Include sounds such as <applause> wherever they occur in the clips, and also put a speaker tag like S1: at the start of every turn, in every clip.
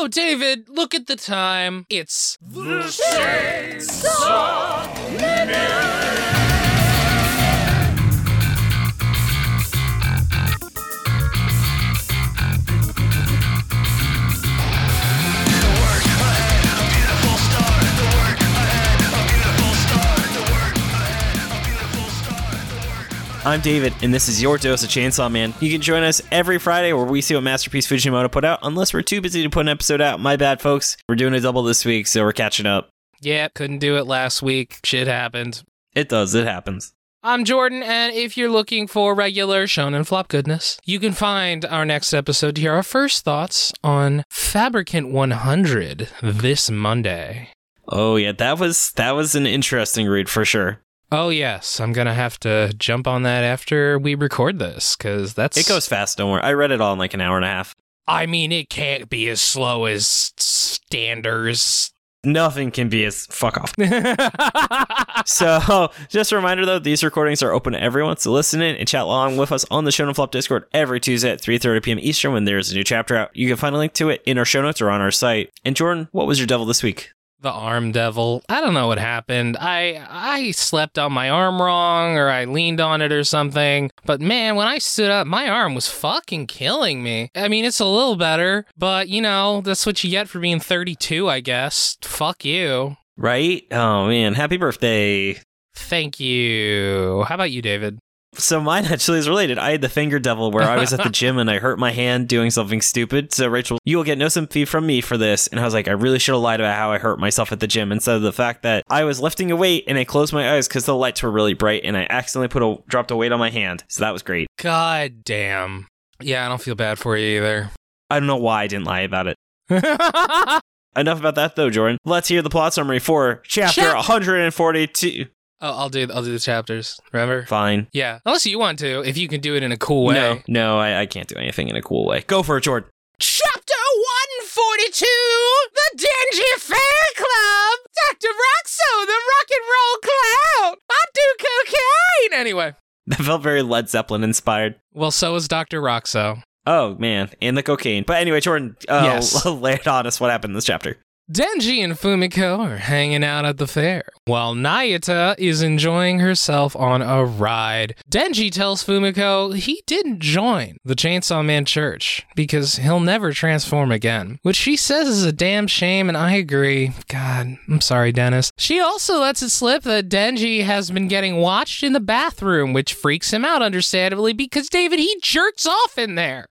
S1: Oh, David, look at the time. It's
S2: I'm David, and this is your dose of Chainsaw Man. You can join us every Friday where we see what Masterpiece Fujimoto put out, unless we're too busy to put an episode out. My bad, folks. We're doing a double this week, so we're catching up.
S1: yeah, couldn't do it last week. Shit happened.
S2: It does, it happens.
S1: I'm Jordan, and if you're looking for regular Shonen Flop goodness, you can find our next episode to hear our first thoughts on Fabricant 100 this Monday.
S2: Oh yeah, that was that was an interesting read for sure.
S1: Oh, yes, I'm gonna have to jump on that after we record this, because that's.
S2: It goes fast, don't worry. I read it all in like an hour and a half.
S1: I mean, it can't be as slow as Standers.
S2: Nothing can be as fuck off. <laughs> So, just a reminder though, these recordings are open to everyone. So listen in and chat along with us on the Shonen Flop Discord every Tuesday at 3:30 p.m. Eastern when there's a new chapter out. You can find a link to it in our show notes or on our site. And Jordan, what was your devil this week?
S1: The arm devil. I don't know what happened. I I slept on my arm wrong or I leaned on it or something. But man, when I stood up, my arm was fucking killing me. I mean, it's a little better, but you know, that's what you get for being 32, I guess. Fuck you.
S2: Right? Oh man, happy birthday.
S1: Thank you. How about you, David?
S2: So mine actually is related. I had the finger devil where I was at the <laughs> gym and I hurt my hand doing something stupid. So Rachel, you will get no sympathy from me for this. And I was like, I really should have lied about how I hurt myself at the gym instead of the fact that I was lifting a weight and I closed my eyes because the lights were really bright and I accidentally put a dropped a weight on my hand. So that was great.
S1: God damn. Yeah, I don't feel bad for you either.
S2: I don't know why I didn't lie about it. <laughs> Enough about that though, Jordan. Let's hear the plot summary for chapter
S1: Chap-
S2: 142.
S1: Oh, I'll do I'll do the chapters. Remember?
S2: Fine.
S1: Yeah. Unless you want to, if you can do it in a cool way.
S2: No, no, I, I can't do anything in a cool way. Go for it, Jordan.
S1: Chapter 142 The Dingy Fair Club! Dr. Roxo, the rock and roll clown! I do cocaine! Anyway. <laughs>
S2: That felt very Led Zeppelin inspired.
S1: Well, so is Dr. Roxo.
S2: Oh man, and the cocaine. But anyway, Jordan, uh,
S1: Yes. <laughs>
S2: lay it on us. What happened in this chapter?
S1: Denji and Fumiko are hanging out at the fair, while Nayuta is enjoying herself on a ride. Denji tells Fumiko he didn't join the Chainsaw Man Church because he'll never transform again, which she says is a damn shame, and I agree. God, I'm sorry, Denji. She also lets it slip that Denji has been getting watched in the bathroom, which freaks him out, understandably, because David, he jerks off in there.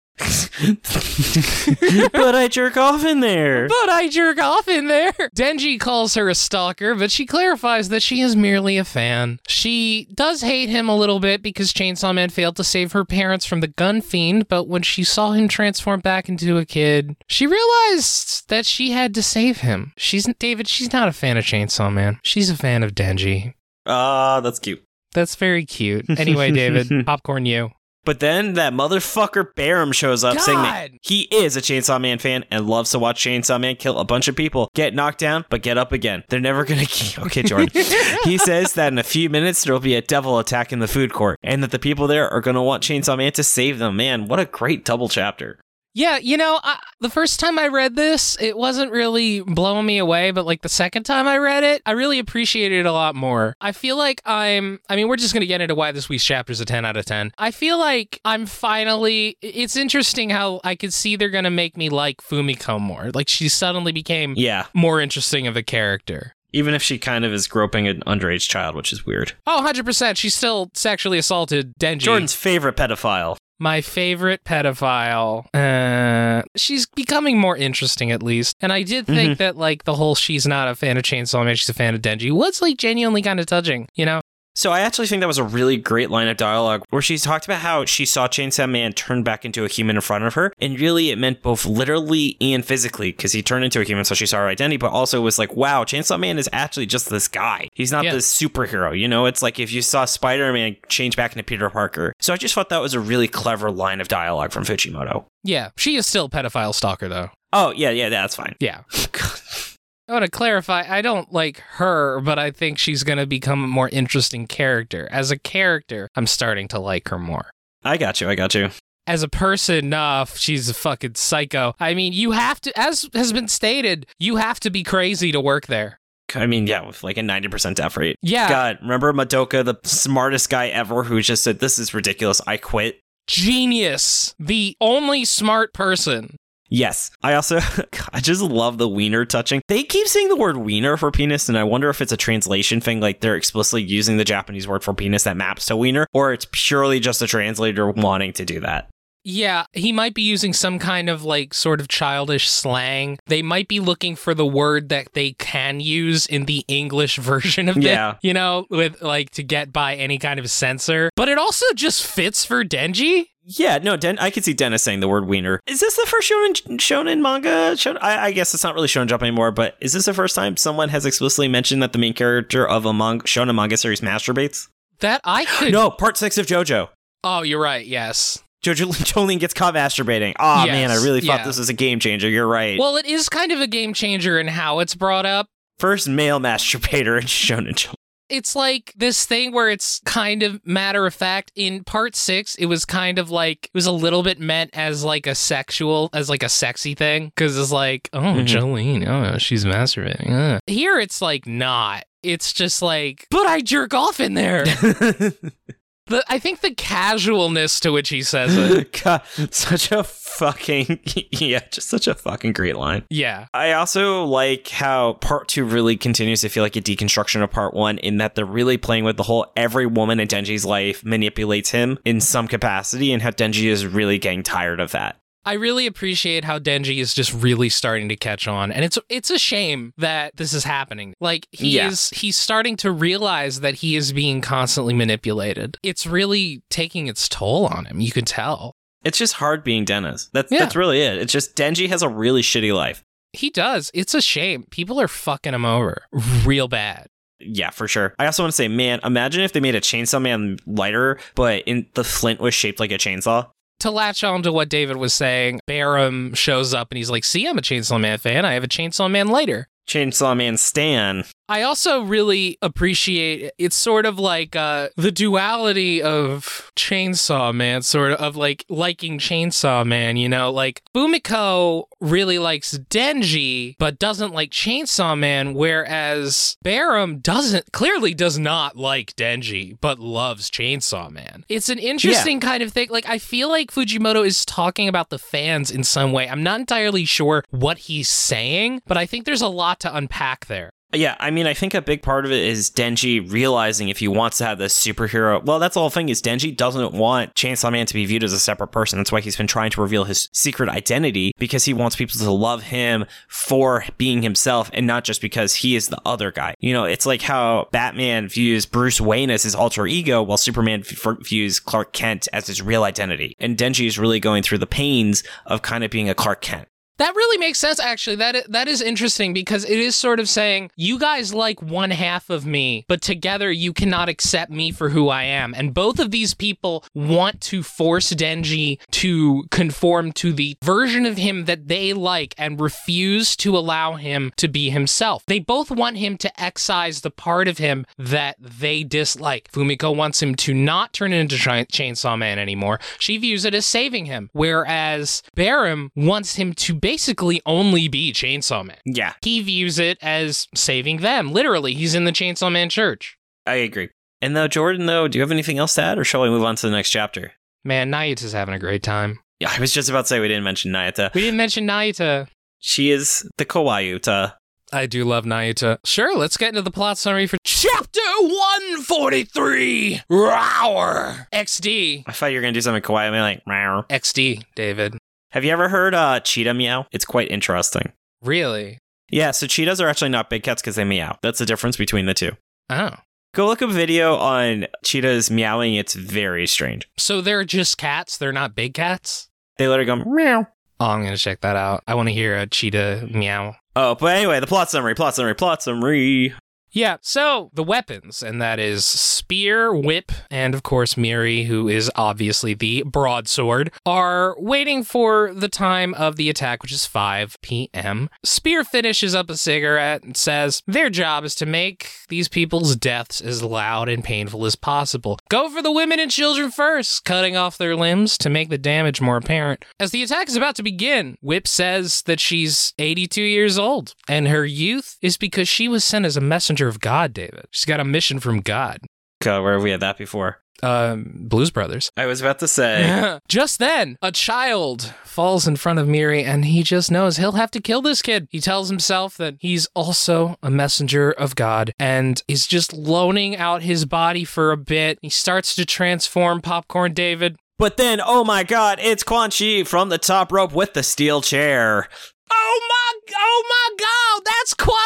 S2: But I jerk off in there.
S1: But I jerk off in there. Denji calls her a stalker, but she clarifies that she is merely a fan. She does hate him a little bit because Chainsaw Man failed to save her parents from the gun fiend, but when she saw him transform back into a kid, she realized that she had to save him. She's David, she's not a fan of Chainsaw Man. She's a fan of Denji.
S2: Ah, that's cute.
S1: That's very cute. Anyway, David, <laughs> popcorn you.
S2: But then that motherfucker Barem shows up saying that
S1: God!
S2: he is a Chainsaw Man fan and loves to watch Chainsaw Man kill a bunch of people, get knocked down, but get up again. They're never gonna <laughs> keep. Okay, Jordan. <laughs> he says that in a few minutes there'll be a devil attack in the food court, and that the people there are gonna want Chainsaw Man to save them. Man, what a great double chapter.
S1: Yeah, you know, I, the first time I read this, it wasn't really blowing me away, but like the second time I read it, I really appreciated it a lot more. I feel like I'm, I mean, we're just going to get into why this week's chapter is a 10 out of 10. I feel like I'm finally, it's interesting how I could see they're going to make me like Fumiko more. Like she suddenly became
S2: Yeah,
S1: more interesting of a character.
S2: even if she kind of is groping an underage child, which is weird.
S1: Oh, 100%. She still sexually assaulted Denji.
S2: Jordan's favorite pedophile.
S1: My favorite pedophile. Uh, she's becoming more interesting, at least. And I did think that, like, the whole she's not a fan of Chainsaw Man, she's a fan of Denji was, like, genuinely kind of touching, you know?
S2: So I actually think that was a really great line of dialogue where she talked about how she saw Chainsaw Man turn back into a human in front of her, and really it meant both literally and physically because he turned into a human, so she saw her identity, but also was like, wow, Chainsaw Man is actually just this guy. He's not
S1: Yeah.
S2: this superhero, you know? It's like if you saw Spider Man change back into Peter Parker. So I just thought that was a really clever line of dialogue from Fujimoto.
S1: Yeah, she is still a pedophile stalker, though.
S2: Oh yeah, yeah, that's fine.
S1: Yeah. <laughs> I want to clarify, I don't like her, but I think she's going to become a more interesting character. As a character, I'm starting to like her more.
S2: I got you. I got you.
S1: as a person, nah, she's a fucking psycho. I mean, you have to, as has been stated, you have to be crazy to work there.
S2: I mean, yeah, with like a 90% death rate.
S1: Yeah.
S2: God, remember Madoka, the smartest guy ever, who just said, This is ridiculous. I quit.
S1: Genius. The only smart person.
S2: Yes. I also, <laughs> I just love the wiener touching. They keep saying the word wiener for penis, and I wonder if it's a translation thing, like they're explicitly using the Japanese word for penis that maps to wiener, or it's purely just a translator wanting to do that.
S1: Yeah, he might be using some kind of like sort of childish slang. They might be looking for the word that they can use in the English <laughs> version of
S2: Yeah.
S1: it, you know, with like to get by any kind of censor. But it also just fits for Denji.
S2: Yeah, no, Den- I could see Denji saying the word wiener. Is this the first shonen, shonen manga? Shonen, I, I guess it's not really shonen jump anymore, but is this the first time someone has explicitly mentioned that the main character of a manga, shonen manga series masturbates?
S1: That I could.
S2: No, part six of JoJo.
S1: Oh, you're right. Yes.
S2: Jojo <laughs> Jolyne gets caught masturbating. Oh
S1: Yes,
S2: man, I really thought
S1: yeah.
S2: this was a game changer. You're right.
S1: Well, it is kind of a game changer in how it's brought up.
S2: First male masturbator in <laughs> Shonen Jump.
S1: It's like this thing where it's kind of matter of fact. In part six, it was kind of like it was a little bit meant as like a sexual, as like a sexy thing, because it's like, oh,
S2: Mhm.
S1: Jolyne, oh, she's masturbating. uh. Here, it's like not. It's just like, but I jerk off in there. <laughs> the, I think the casualness to which he says it. <laughs>
S2: God, such a fucking <laughs> yeah, just such a fucking great line.
S1: Yeah.
S2: I also like how part two really continues to feel like a deconstruction of part one in that they're really playing with the whole every woman in Denji's life manipulates him in some capacity and how Denji is really getting tired of that.
S1: I really appreciate how Denji is just really starting to catch on, and it's it's a shame that this is happening. Like he
S2: Yeah.
S1: is he's starting to realize that he is being constantly manipulated. It's really taking its toll on him. You can tell
S2: It's just hard being Denji. That's
S1: Yeah.
S2: that's really it. It's just Denji has a really shitty life.
S1: he does. It's a shame. People are fucking him over real bad.
S2: Yeah, for sure. I also want to say, man, imagine if they made a Chainsaw Man lighter, but in the flint was shaped like a chainsaw.
S1: To latch on to what David was saying, Barem shows up and he's like, "See, I'm a Chainsaw Man fan. I have a Chainsaw Man lighter."
S2: Chainsaw Man Stan.
S1: I also really appreciate it's sort of like uh, the duality of Chainsaw Man, sort of, of like liking Chainsaw Man, you know, like Fumiko really likes Denji, but doesn't like Chainsaw Man, whereas Barem doesn't, clearly does not like Denji, but loves Chainsaw Man. It's an interesting kind of thing. Like, I feel like Fujimoto is talking about the fans in some way. I'm not entirely sure what he's saying, but I think there's a lot to unpack there.
S2: Yeah, I mean, I think a big part of it is Denji realizing if he wants to have this superhero. Well, that's the whole thing is Denji doesn't want Chainsaw Man to be viewed as a separate person. That's why he's been trying to reveal his secret identity because he wants people to love him for being himself and not just because he is the other guy. You know, it's like how Batman views Bruce Wayne as his alter ego while Superman v- views Clark Kent as his real identity. And Denji is really going through the pains of kind of being a Clark Kent.
S1: That really makes sense, actually. That that is interesting because it is sort of saying you guys like one half of me, but together you cannot accept me for who I am. And both of these people want to force Denji to conform to the version of him that they like and refuse to allow him to be himself. They both want him to excise the part of him that they dislike. Fumiko wants him to not turn into Chainsaw Man anymore. She views it as saving him, whereas Barem wants him to basically only be Chainsaw Man.
S2: Yeah,
S1: He views it as saving them. Literally, he's in the Chainsaw Man church.
S2: I agree. And though, Jordan, though, do you have anything else to add or shall we move on to the next chapter?
S1: Man, Nayuta's having a great time.
S2: Yeah, I was just about to say we didn't mention Nayuta.
S1: We didn't mention Nayuta.
S2: She is the Kawaiuta.
S1: I do love Nayuta. Sure, let's get into the plot summary for chapter 143 Rower XD.
S2: I thought you were gonna do something kawaii. I mean, like, meow.
S1: XD, David.
S2: Have you ever heard uh, cheetah meow? It's quite interesting.
S1: Really?
S2: Yeah, so cheetahs are actually not big cats because they meow. That's the difference between the two.
S1: Oh.
S2: Go look up a video on cheetahs meowing. It's very strange.
S1: So they're just cats? They're not big cats?
S2: They literally go meow.
S1: Oh, I'm going to check that out. I want to hear a cheetah meow.
S2: Oh, but anyway, the plot summary, plot summary, plot summary.
S1: Yeah, so the weapons, and that is spear, whip, and of course Miri, who is obviously the broadsword, are waiting for the time of the attack, which is 5 p.m. Spear finishes up a cigarette and says, Their job is to make these people's deaths as loud and painful as possible. Go for the women and children first, cutting off their limbs to make the damage more apparent. As the attack is about to begin, Whip says that she's 82 years old, and her youth is because she was sent as a messenger of God, David. She's got a mission from God.
S2: God, where have we had that before?
S1: Um, Blues Brothers.
S2: I was about to say. <laughs>
S1: just then, a child falls in front of Miri, and he just knows he'll have to kill this kid. He tells himself that he's also a messenger of God and is just loaning out his body for a bit. He starts to transform Popcorn David.
S2: But then, oh my god, it's Quanxi from the top rope with the steel chair.
S1: Oh my, oh my God, that's Quan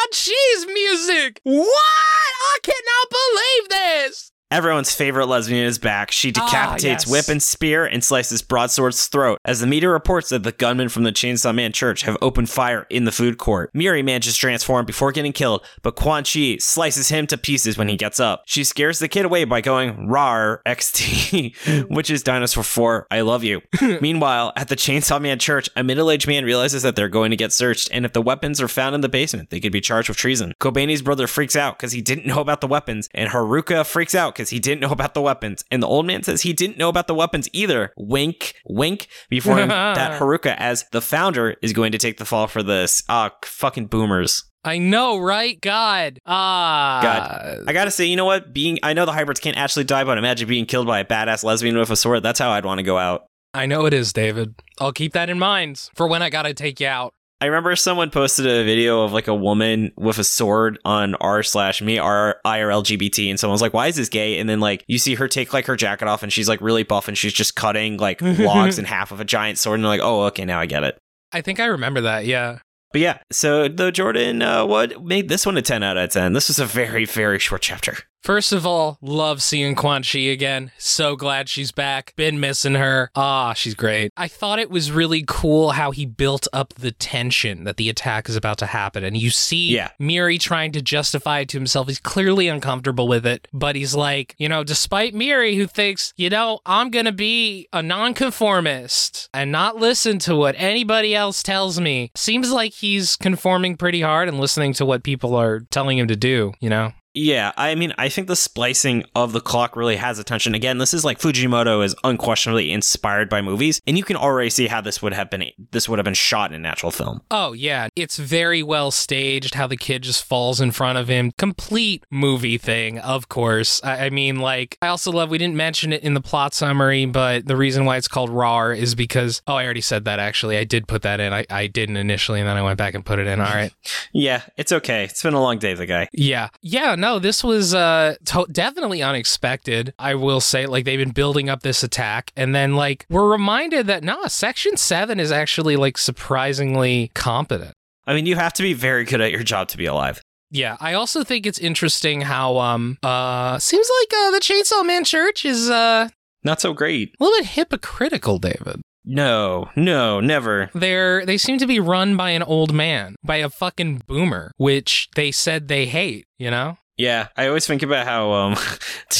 S1: What? I cannot believe this.
S2: Everyone's favorite lesbian is back. She
S1: Ah,
S2: decapitates
S1: yes.
S2: Whip and Spear and slices Broadsword's throat. As the media reports that the gunmen from the Chainsaw Man Church have opened fire in the food court, Miri manages to transform before getting killed, but Quanxi slices him to pieces when he gets up. She scares the kid away by going "Rar XT," <laughs> which is Dinosaur 4. I love you. <laughs> Meanwhile, at the Chainsaw Man Church, a middle-aged man realizes that they're going to get searched, and if the weapons are found in the basement, they could be charged with treason. Kobeni's brother freaks out because he didn't know about the weapons, and Haruka freaks out because he didn't know about the weapons, and the old man says he didn't know about the weapons either. Wink, wink. Before him, <laughs> that Haruka, as the founder, is going to take the fall for this. Ah, fucking boomers.
S1: I know, right? God. Ah.
S2: God. I gotta say, you know what? Being, I know the hybrids can't actually die, but imagine being killed by a badass lesbian with a sword. That's how I'd want to go out.
S1: I know it is, David. I'll keep that in mind for when I gotta take you out.
S2: I remember someone posted a video of like a woman with a sword on r slash me r IRLGBT, and someone was like, "Why is this gay?" And then like you see her take like her jacket off, and she's like really buff, and she's just cutting like <laughs> logs in half of a giant sword, and they're like, "Oh, okay, now I get it."
S1: I think I remember that, yeah.
S2: But yeah, so the Jordan, uh, what made this one a ten out of ten? This was a very very short chapter.
S1: First of all, love seeing Quanxi again. So glad she's back. Been missing her. Ah, she's great. I thought it was really cool how he built up the tension that the attack is about to happen. And you see
S2: Yeah.
S1: Miri trying to justify it to himself. He's clearly uncomfortable with it, but he's like, you know, despite Miri, who thinks, you know, I'm going to be a nonconformist and not listen to what anybody else tells me, seems like he's conforming pretty hard and listening to what people are telling him to do, you know?
S2: Yeah, I mean, I think the splicing of the clock really has attention. Again, this is like Fujimoto is unquestionably inspired by movies, and you can already see how this would have been this would have been shot in natural film.
S1: Oh, yeah. It's very well staged how the kid just falls in front of him. Complete movie thing, of course. I, I mean, like, I also love, we didn't mention it in the plot summary, but the reason why it's called RAR is because, oh, I already said that actually. I did put that in. I, I didn't initially, and then I went back and put it in. All right. <laughs>
S2: Yeah, it's okay. It's been a long day, the guy.
S1: Yeah. Yeah, no, this was uh to- definitely unexpected. I will say like they've been building up this attack and then like we're reminded that no, section 7 is actually like surprisingly competent.
S2: I mean, you have to be very good at your job to be alive.
S1: Yeah, I also think it's interesting how um uh seems like uh the Chainsaw Man Church is uh
S2: Not so great.
S1: a little bit hypocritical, David.
S2: No, no, never.
S1: They're they seem to be run by an old man, by a fucking boomer, which they said they hate, you know?
S2: Yeah, I always think about how um, <laughs>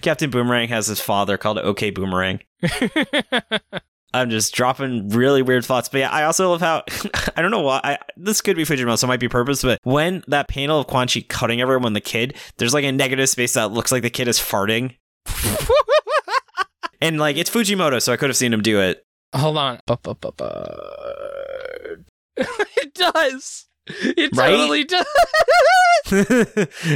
S2: Captain Boomerang has his father called OK Boomerang. <laughs> I'm just dropping really weird thoughts. But yeah, I also love how <laughs> I don't know why I, this could be Fujimoto, so it might be purpose. But when that panel of Quanxi cutting everyone, the kid, there's like a negative space that looks like the kid is farting, and like it's Fujimoto, so I could have seen him do it.
S1: Hold on. it does. <laughs> It
S2: Right?
S1: totally <laughs> does.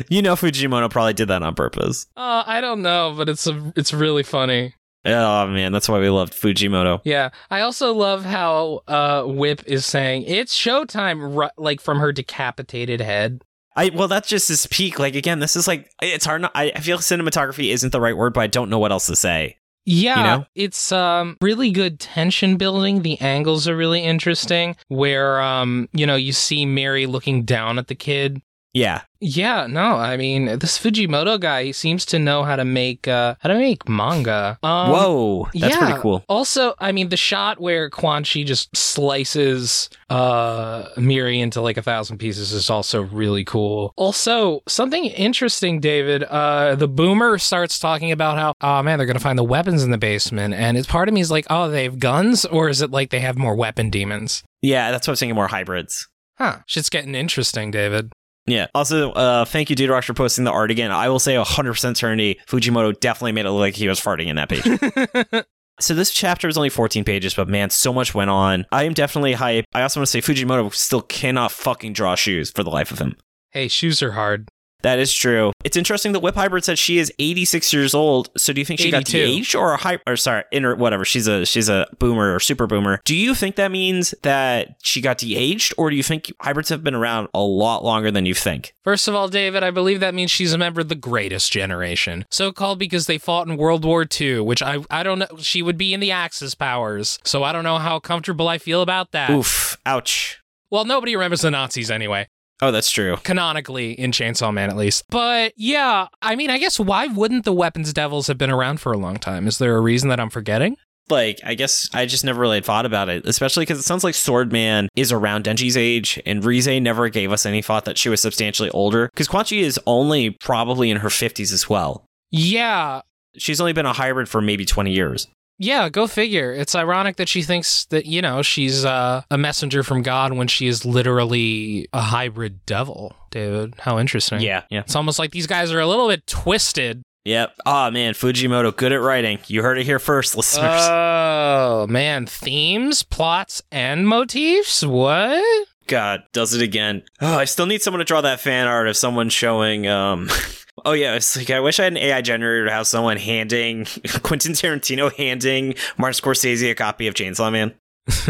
S2: you know, Fujimoto probably did that on purpose.
S1: Uh, I don't know, but it's a, it's really funny.
S2: Oh man, that's why we loved Fujimoto.
S1: Yeah. I also love how uh Whip is saying it's showtime, like from her decapitated head.
S2: I well, that's just his peak. Like again, this is like it's hard. Not, I, I feel cinematography isn't the right word, but I don't know what else to say.
S1: Yeah,
S2: You know?
S1: it's um really good tension building. The angles are really interesting where um you know you see Miri looking down at the kid
S2: Yeah.
S1: Yeah, no, I mean this Fujimoto guy, he seems to know how to make uh how to make manga. Um,
S2: Whoa, that's
S1: yeah.
S2: pretty cool.
S1: Also, I mean the shot where Quanxi just slices uh Miri into like a thousand pieces is also really cool. Also, something interesting, David, uh the boomer starts talking about how, oh man, they're gonna find the weapons in the basement, and it's part of me is like, oh, they have guns, or is it like they have more weapon demons?
S2: Yeah, that's what I'm saying, More hybrids.
S1: Huh. Shit's getting interesting, David.
S2: Yeah. Also, uh, thank you, Deuterox, for posting the art again. I will say 100% certainty Fujimoto definitely made it look like he was farting in that page. <laughs> so this chapter was only 14 pages, but man, so much went on. I am definitely hype. I also want to say Fujimoto still cannot fucking draw shoes for the life of him.
S1: hey, shoes are hard.
S2: That is true. It's interesting that Whip Hybrid said she is 86 years old. So do you think she got
S1: 82.
S2: de-aged or a or sorry, inner whatever. She's a she's a boomer or super boomer. Do you think that means that she got de-aged or do you think hybrids have been around a lot longer than you think?
S1: First of all, David, I believe that means she's a member of the greatest generation. So called because they fought in World War II, which I I don't know. She would be in the Axis powers. So I don't know how comfortable I feel about that.
S2: Oof. Ouch.
S1: Well, nobody remembers the Nazis anyway,
S2: Oh, that's true.
S1: canonically in Chainsaw Man at least. But yeah, I mean, I guess why wouldn't the Weapons Devils have been around for a long time? Is there a reason that I'm forgetting?
S2: Like, I guess I just never really thought about it, especially because it sounds like Swordman is around Denji's age, and Reze never gave us any thought that she was substantially older. Because Quanxi is only probably in her 50s as well.
S1: Yeah,
S2: She's only been a hybrid for maybe 20 years.
S1: Yeah, go figure. It's ironic that she thinks that, you know, she's uh, a messenger from God when she is literally a hybrid devil, David. How interesting.
S2: Yeah, yeah.
S1: It's almost like these guys are a little bit twisted.
S2: Yep. Oh man, Fujimoto, good at writing. You heard it here first, listeners.
S1: Oh, man. Themes, plots, and motifs? What?
S2: God, does it again. Oh, I still need someone to draw that fan art of someone showing um <laughs> Oh yeah, it's like I wish I had an AI generator to have someone handing <laughs> Quentin Tarantino handing Martin Scorsese a copy of Chainsaw Man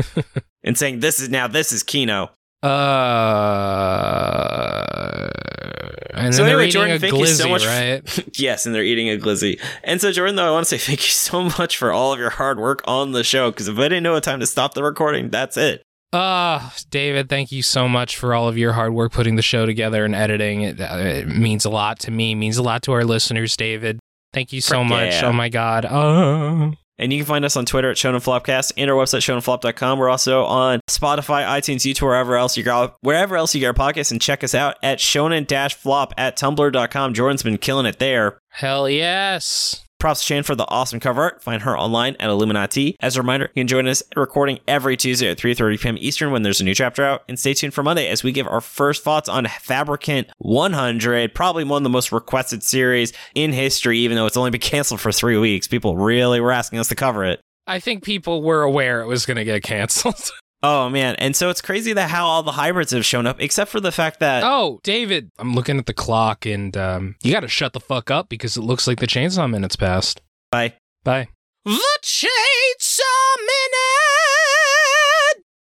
S2: <laughs> and saying this is now this is Kino.
S1: Uh, and
S2: So anyway, Jordan,
S1: a
S2: thank you so much-
S1: right? <laughs>
S2: yes, and they're eating a glizzy. And so Jordan, though, I want to say thank you so much for all of your hard work on the show because if I didn't know a time to stop the recording, that's it.
S1: Uh, David, thank you so much for all of your hard work putting the show together and editing. It, uh, it means a lot to me, means a lot to our listeners, David. Thank you so
S2: Frick
S1: much.
S2: yeah.
S1: Oh my God. Oh.
S2: And you can find us on Twitter at Shonen Flopcast and our website shonenflop.com. We're also on Spotify, iTunes, YouTube, wherever else you go, wherever else you get our podcasts, and check us out at shonen-flop at tumblr.com. Jordan's been killing it there.
S1: Hell yes.
S2: Props to Shan for the awesome cover art. Find her online at illuminyatea. As a reminder, you can join us recording every Tuesday at 3.30 p.m. Eastern when there's a new chapter out. And stay tuned for Monday as we give our first thoughts on Fabricant 100, probably one of the most requested series in history, even though it's only been canceled for three weeks. People really were asking us to cover it.
S1: I think people were aware it was going to get canceled. <laughs>
S2: Oh man, and so it's crazy that how all the hybrids have shown up, except for the fact that
S1: oh, David, I'm looking at the clock and um, you got to shut the fuck up because it looks like the chainsaw minute's passed.
S2: Bye.
S1: Bye. The chainsaw minute.